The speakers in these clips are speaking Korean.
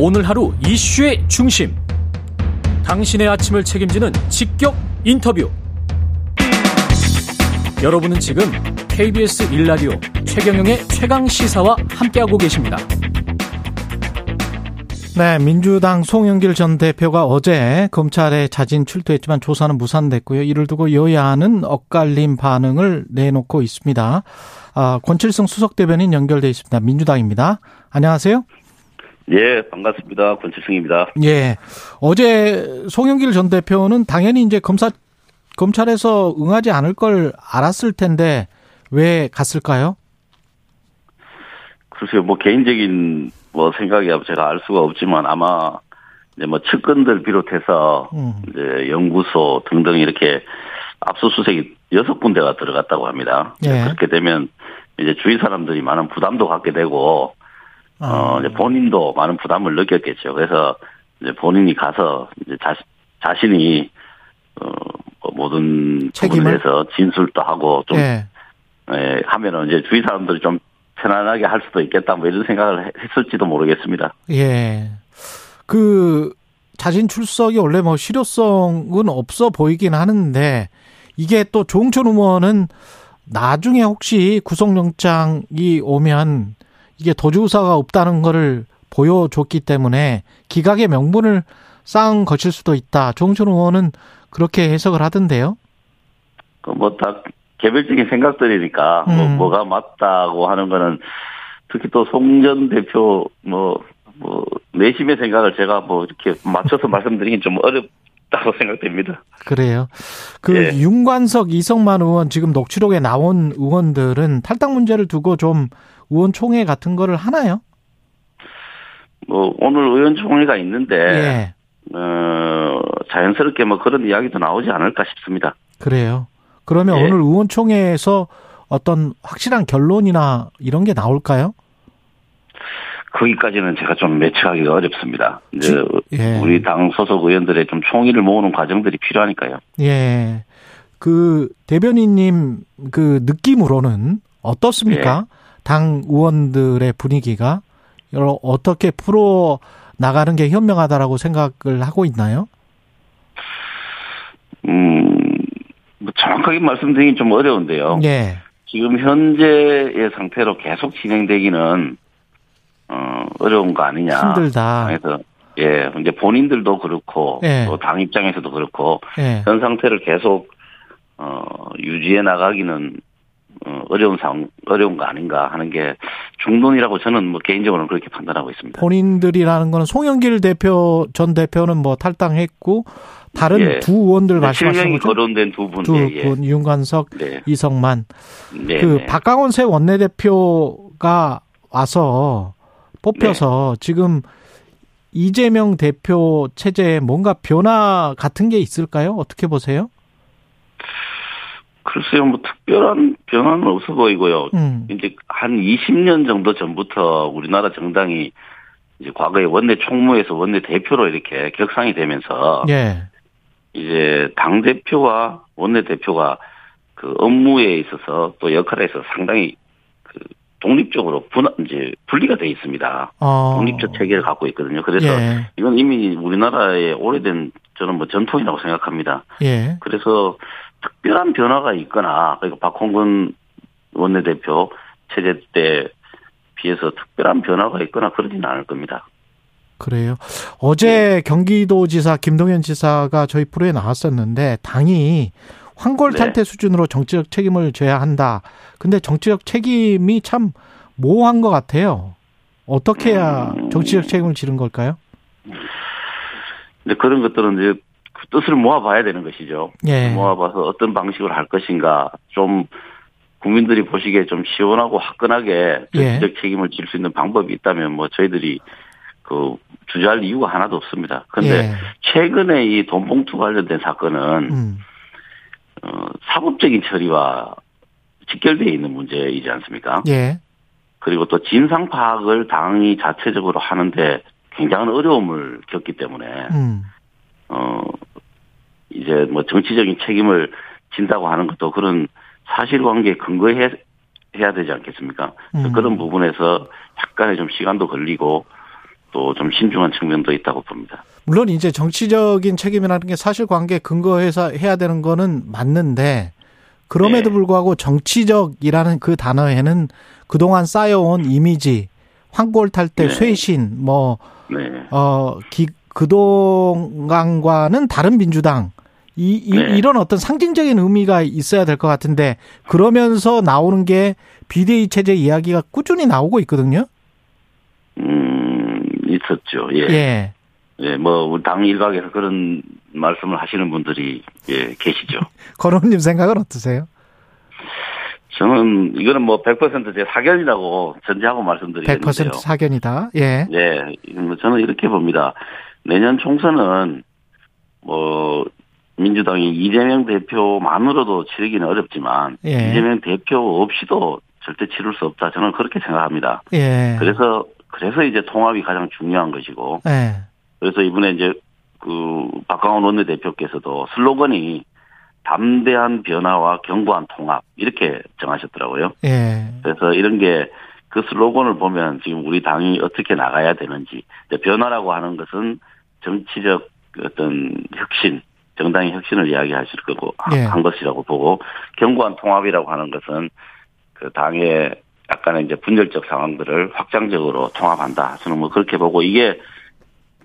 오늘 하루 이슈의 중심. 당신의 아침을 책임지는 직격 인터뷰. 여러분은 지금 KBS 1라디오 최경영의 최강 시사와 함께하고 계십니다. 네, 민주당 송영길 전 대표가 어제 검찰에 자진 출두했지만 조사는 무산됐고요. 이를 두고 여야는 엇갈린 반응을 내놓고 있습니다. 아, 권칠승 수석 대변인 연결돼 있습니다. 민주당입니다. 안녕하세요. 예, 반갑습니다. 권칠승입니다. 예. 어제 송영길 전 대표는 당연히 이제 검사 검찰에서 응하지 않을 걸 알았을 텐데 왜 갔을까요? 글쎄요, 뭐 개인적인 뭐 생각이야 제가 알 수가 없지만 아마 이제 뭐 측근들 비롯해서 음. 이제 연구소 등등 이렇게 압수수색이 여섯 군데가 들어갔다고 합니다. 예. 그렇게 되면 이제 주위 사람들이 많은 부담도 갖게 되고 어, 어 이제 본인도 많은 부담을 느꼈겠죠. 그래서 이제 본인이 가서 이제 자, 자신이 어뭐 모든 책임을 해서 진술도 하고 좀 예. 예, 하면은 이제 주위 사람들이 좀 편안하게 할 수도 있겠다 뭐 이런 생각을 했을지도 모르겠습니다. 예. 그 자진 출석이 원래 뭐 실효성은 없어 보이긴 하는데 이게 또 조홍천 의원은 나중에 혹시 구속영장이 오면 이게 도주사가 없다는 거를 보여줬기 때문에 기각의 명분을 쌓은 것일 수도 있다. 조홍천 의원은 그렇게 해석을 하던데요. 그 뭐 다 개별적인 생각들이니까 뭐 음. 뭐 뭐가 맞다고 하는 거는 특히 또 송 전 대표 뭐뭐 내심의 생각을 제가 뭐 이렇게 맞춰서 말씀드리긴 좀 어렵다고 생각됩니다. 그래요. 그 예. 윤관석 이성만 의원 지금 녹취록에 나온 의원들은 탈당 문제를 두고 좀 의원총회 같은 거를 하나요? 뭐 오늘 의원총회가 있는데 예. 어 자연스럽게 뭐 그런 이야기도 나오지 않을까 싶습니다. 그래요. 그러면 예. 오늘 의원총회에서 어떤 확실한 결론이나 이런 게 나올까요? 거기까지는 제가 좀 매측하기가 어렵습니다. 이제 예. 우리 당 소속 의원들의 좀 총의를 모으는 과정들이 필요하니까요. 예. 그 대변인님 그 느낌으로는 어떻습니까? 예. 당 의원들의 분위기가 여러 어떻게 풀어 나가는 게 현명하다라고 생각을 하고 있나요? 음, 뭐 정확하게 말씀드리긴 좀 어려운데요. 예. 지금 현재의 상태로 계속 진행되기는 어 어려운 거 아니냐. 힘들다. 그래서 예, 이제 본인들도 그렇고 예. 또당 입장에서도 그렇고 예. 현 상태를 계속 어 유지해 나가기는 어, 어려운 상 어려운 거 아닌가 하는 게 중론이라고 저는 뭐 개인적으로는 그렇게 판단하고 있습니다. 본인들이라는 거는 송영길 대표 전 대표는 뭐 탈당했고 다른 예. 두 의원들 말씀하시는 거죠? 거론된 두 분. 두 예, 예. 분, 윤관석, 네. 이성만. 네, 그 네. 박강원 새 원내대표가 와서 뽑혀서 네. 지금 이재명 대표 체제에 뭔가 변화 같은 게 있을까요? 어떻게 보세요? 글쎄요, 뭐 특별한 변화는 없어 보이고요. 음. 이제 한 20년 정도 전부터 우리나라 정당이 이제 과거에 원내 총무에서 원내 대표로 이렇게 격상이 되면서 예. 이제 당 대표와 원내 대표가 그 업무에 있어서 또 역할에 있어서 상당히 그 독립적으로 분 이제 분리가 돼 있습니다. 어. 독립적 체계를 갖고 있거든요. 그래서 예. 이건 이미 우리나라의 오래된 저는 뭐 전통이라고 생각합니다. 예. 그래서 특별한 변화가 있거나 그리고 박홍근 원내대표 체제 때 비해서 특별한 변화가 있거나 그러지는 않을 겁니다. 그래요. 어제 네. 경기도지사 김동연 지사가 저희 프로에 나왔었는데 당이 황골탈퇴 네. 수준으로 정치적 책임을 져야 한다. 근데 정치적 책임이 참 모호한 것 같아요. 어떻게 해야 음. 정치적 책임을 지는 걸까요? 근데 그런 것들은 이제 그 뜻을 모아봐야 되는 것이죠. 예. 모아봐서 어떤 방식으로 할 것인가 좀 국민들이 보시기에 좀 시원하고 화끈하게 정치적 예. 책임을 질 수 있는 방법이 있다면 뭐 저희들이 그 주저할 이유가 하나도 없습니다. 그런데 예. 최근에 이 돈봉투 관련된 사건은 음. 어, 사법적인 처리와 직결되어 있는 문제이지 않습니까? 예. 그리고 또 진상 파악을 당이 자체적으로 하는데 굉장한 어려움을 겪기 때문에 음. 어 이제 뭐 정치적인 책임을 진다고 하는 것도 그런 사실관계에 근거해 해야 되지 않겠습니까? 음. 그런 부분에서 약간의 좀 시간도 걸리고 또 좀 신중한 측면도 있다고 봅니다. 물론 이제 정치적인 책임이라는 게 사실관계 근거해서 해야 되는 거는 맞는데 그럼에도 네. 불구하고 정치적이라는 그 단어에는 그동안 쌓여온 이미지, 황골 탈때 네. 쇄신, 뭐, 네. 어, 기, 그동안과는 다른 민주당, 이, 이 네. 이런 어떤 상징적인 의미가 있어야 될 것 같은데, 그러면서 나오는 게 비대위 체제 이야기가 꾸준히 나오고 있거든요? 음, 있었죠, 예. 예. 예, 뭐, 당 일각에서 그런 말씀을 하시는 분들이, 예, 계시죠. 건호님 생각은 어떠세요? 저는 이거는 뭐 100%제 사견이라고 전제하고 말씀드리겠는데요. 100% 사견이다. 예. 예. 뭐 저는 이렇게 봅니다. 내년 총선은 뭐 민주당이 이재명 대표만으로도 치르기는 어렵지만 예. 이재명 대표 없이도 절대 치를 수 없다. 저는 그렇게 생각합니다. 예. 그래서 그래서 이제 통합이 가장 중요한 것이고. 예. 그래서 이번에 이제 그 박강원 원내대표께서도 슬로건이 담대한 변화와 견고한 통합 이렇게 정하셨더라고요. 예. 그래서 이런 게 그 슬로건을 보면 지금 우리 당이 어떻게 나가야 되는지 변화라고 하는 것은 정치적 어떤 혁신, 정당의 혁신을 이야기하실 거고 예. 한 것이라고 보고 견고한 통합이라고 하는 것은 그 당의 약간의 이제 분열적 상황들을 확장적으로 통합한다. 저는 뭐 그렇게 보고 이게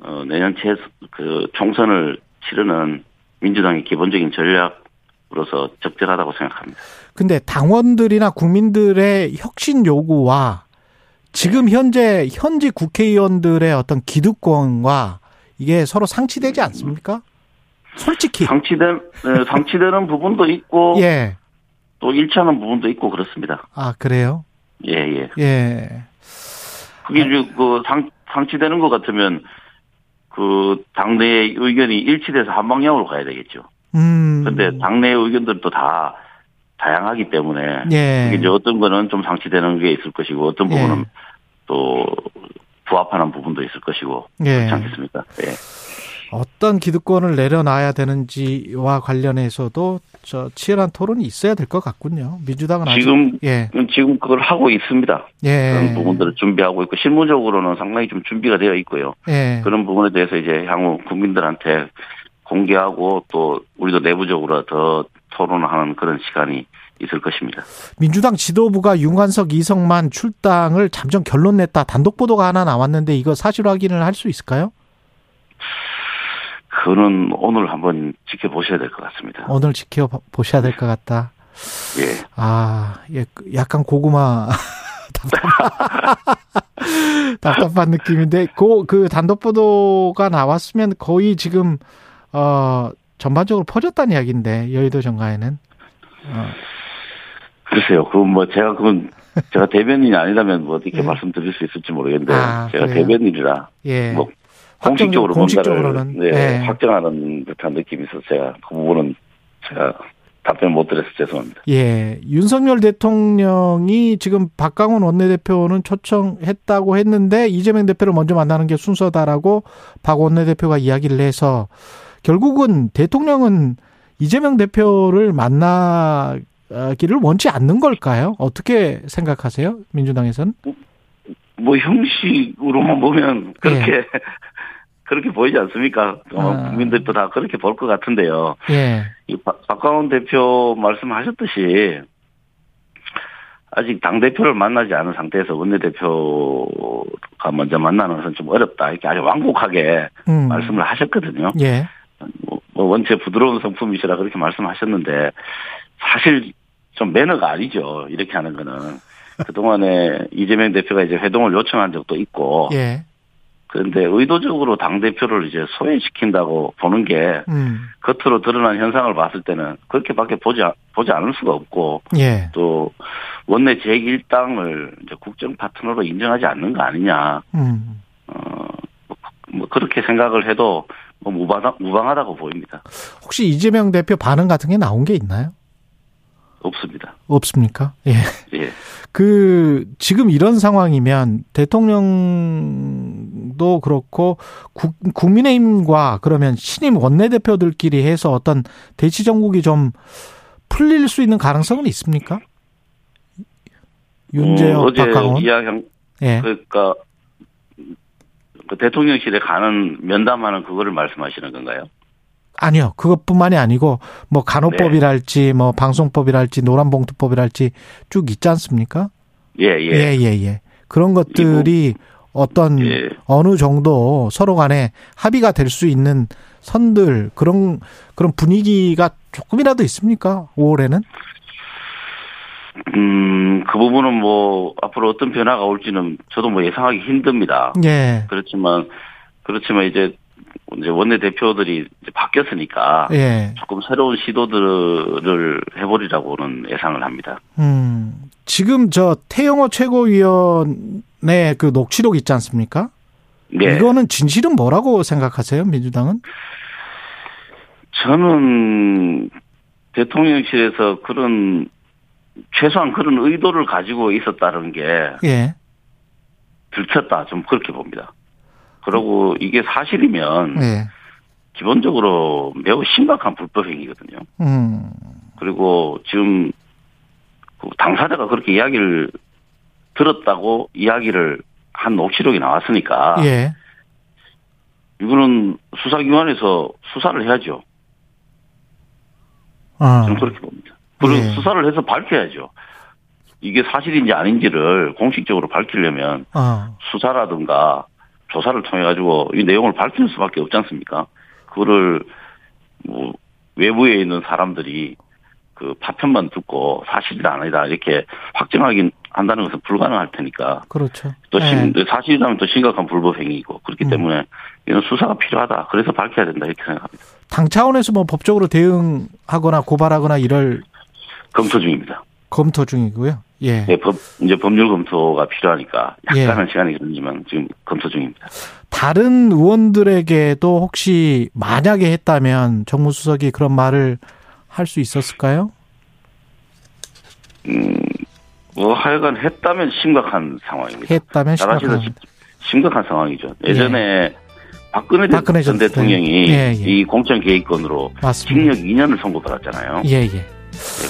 어 내년 최그 총선을 치르는 민주당의 기본적인 전략 으로서 적절하다고 생각합니다. 근데 당원들이나 국민들의 혁신 요구와 지금 현재 현지 국회의원들의 어떤 기득권과 이게 서로 상치되지 않습니까? 솔직히 상치된 네, 상치되는 부분도 있고 예. 또 일치하는 부분도 있고 그렇습니다. 아 그래요? 예예. 예. 예. 그게 아. 그 상, 상치되는 것 같으면 그 당내의 의견이 일치돼서 한 방향으로 가야 되겠죠. 음. 근데 당내 의견들도 다 다양하기 때문에 예. 이제 어떤 거는 좀 상치되는 게 있을 것이고 어떤 예. 부분은 예. 또 부합하는 부분도 있을 것이고 예. 그렇지 않겠습니까? 예. 어떤 기득권을 내려놔야 되는지와 관련해서도 저 치열한 토론이 있어야 될 것 같군요. 민주당은 지금 아직, 예. 지금 그걸 하고 있습니다. 예. 그런 부분들을 준비하고 있고 실무적으로는 상당히 좀 준비가 되어 있고요. 예. 그런 부분에 대해서 이제 향후 국민들한테 공개하고 또 우리도 내부적으로 더 토론하는 그런 시간이 있을 것입니다. 민주당 지도부가 윤관석, 이성만 출당을 잠정 결론 냈다. 단독 보도가 하나 나왔는데 이거 사실 확인을 할 수 있을까요? 그거는 오늘 한번 지켜보셔야 될 것 같습니다. 오늘 지켜보셔야 될 것 같다. 예. 아, 예, 약간 고구마 답답한 느낌인데, 그, 그 단독 보도가 나왔으면 거의 지금 어, 전반적으로 퍼졌다는 이야기인데 여의도 정가에는. 어. 글쎄요. 그건 뭐 제가 그건 제가 대변인이 아니라면 뭐 어떻게 예. 말씀드릴 수 있을지 모르겠는데 아, 제가? 대변인이라 예. 뭐 공식적으로 공식적으로는 네, 예. 확정하는 듯한 느낌이 있어서 제가 그 부분은 제가 답변 못 드려서 죄송합니다. 예. 윤석열 대통령이 지금 박강원 원내대표는 초청했다고 했는데 이재명 대표를 먼저 만나는 게 순서다라고 박 원내대표가 이야기를 해서 결국은 대통령은 이재명 대표를 만나기를 원치 않는 걸까요? 어떻게 생각하세요? 민주당에서는? 뭐 형식으로만 보면 그렇게 예. 그렇게 보이지 않습니까? 어, 아. 국민들도 다 그렇게 볼 것 같은데요. 예. 이 박광원 대표 말씀하셨듯이 아직 당 대표를 만나지 않은 상태에서 원내 대표가 먼저 만나는 것은 좀 어렵다 이렇게 아주 완곡하게 음. 말씀을 하셨거든요. 예. 뭐, 뭐 원체 부드러운 성품이시라 그렇게 말씀하셨는데 사실 좀 매너가 아니죠. 이렇게 하는 거는. 그 동안에 이재명 대표가 이제 회동을 요청한 적도 있고. 예. 그런데 의도적으로 당 대표를 이제 소외시킨다고 보는 게 음. 겉으로 드러난 현상을 봤을 때는 그렇게밖에 보지, 보지 않을 수가 없고. 예. 또 원내 제1당을 이제 국정 파트너로 인정하지 않는 거 아니냐. 음. 어, 뭐 그렇게 생각을 해도 뭐 무방하, 무방하다고 보입니다. 혹시 이재명 대표 반응 같은 게 나온 게 있나요? 없습니다. 없습니까? 예. 예. 그 지금 이런 상황이면 대통령도 그렇고 국, 국민의힘과 그러면 신임 원내대표들끼리 해서 어떤 대치 정국이 좀 풀릴 수 있는 가능성은 있습니까? 윤재혁, 어, 박강원. 이야기 예. 그러니까 그 대통령실에 가는 면담하는 그거를 말씀하시는 건가요? 아니요. 그것뿐만이 아니고 뭐 간호법이랄지 네. 뭐 방송법이랄지 노란봉투법이랄지 쭉 있지 않습니까? 예, 예. 예, 예, 예. 그런 것들이 어떤 예. 어느 정도 서로 간에 합의가 될 수 있는 선들 그런 그런 분위기가 조금이라도 있습니까? 5월에는? 음, 그 부분은 뭐 앞으로 어떤 변화가 올지는 저도 뭐 예상하기 힘듭니다. 예. 그렇지만 그렇지만 이제 이제 원내 대표들이 바뀌었으니까 예. 조금 새로운 시도들을 해보리라고는 예상을 합니다. 음, 지금 저 태영호 최고위원의 그 녹취록 있지 않습니까? 네. 이거는 진실은 뭐라고 생각하세요, 민주당은? 저는 대통령실에서 그런 최소한 그런 의도를 가지고 있었다는 게 예. 들켰다 좀 그렇게 봅니다. 그리고 이게 사실이면 네. 기본적으로 매우 심각한 불법 행위거든요. 음. 그리고 지금 그 당사자가 그렇게 이야기를 들었다고 이야기를 한 녹취록이 나왔으니까 예. 이거는 수사기관에서 수사를 해야죠. 아. 저는 그렇게 봅니다. 그리고 예. 수사를 해서 밝혀야죠. 이게 사실인지 아닌지를 공식적으로 밝히려면 아. 수사라든가 조사를 통해 가지고 이 내용을 밝히는 수밖에 없지 않습니까? 그거를 뭐 외부에 있는 사람들이 그 파편만 듣고 사실이 아니다 이렇게 확정하긴 한다는 것은 불가능할 테니까. 그렇죠. 또 네. 사실이라면 또 심각한 불법 행위이고 그렇기 음. 때문에 이런 수사가 필요하다. 그래서 밝혀야 된다 이렇게 생각합니다. 당 차원에서 뭐 법적으로 대응하거나 고발하거나 이럴 검토 중입니다. 검토 중이고요. 예. 네, 법, 이제 법률 검토가 필요하니까 약간은 예. 시간이 걸리지만 지금 검토 중입니다. 다른 의원들에게도 혹시 만약에 했다면 정무수석이 그런 말을 할 수 있었을까요? 음, 뭐 하여간 했다면 심각한 상황입니다. 했다면 심각한. 심각한 상황이죠. 예전에 예. 박근혜, 박근혜 전 대통령이 예, 예. 이 공천 개입건으로 징역 2년을 선고받았잖아요. 예, 예.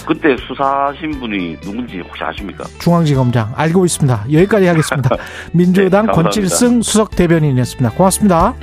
네, 그때 수사하신 분이 누군지 혹시 아십니까? 중앙지검장 알고 있습니다. 여기까지 하겠습니다. 민주당 네, 권칠승 수석 대변인이었습니다. 고맙습니다.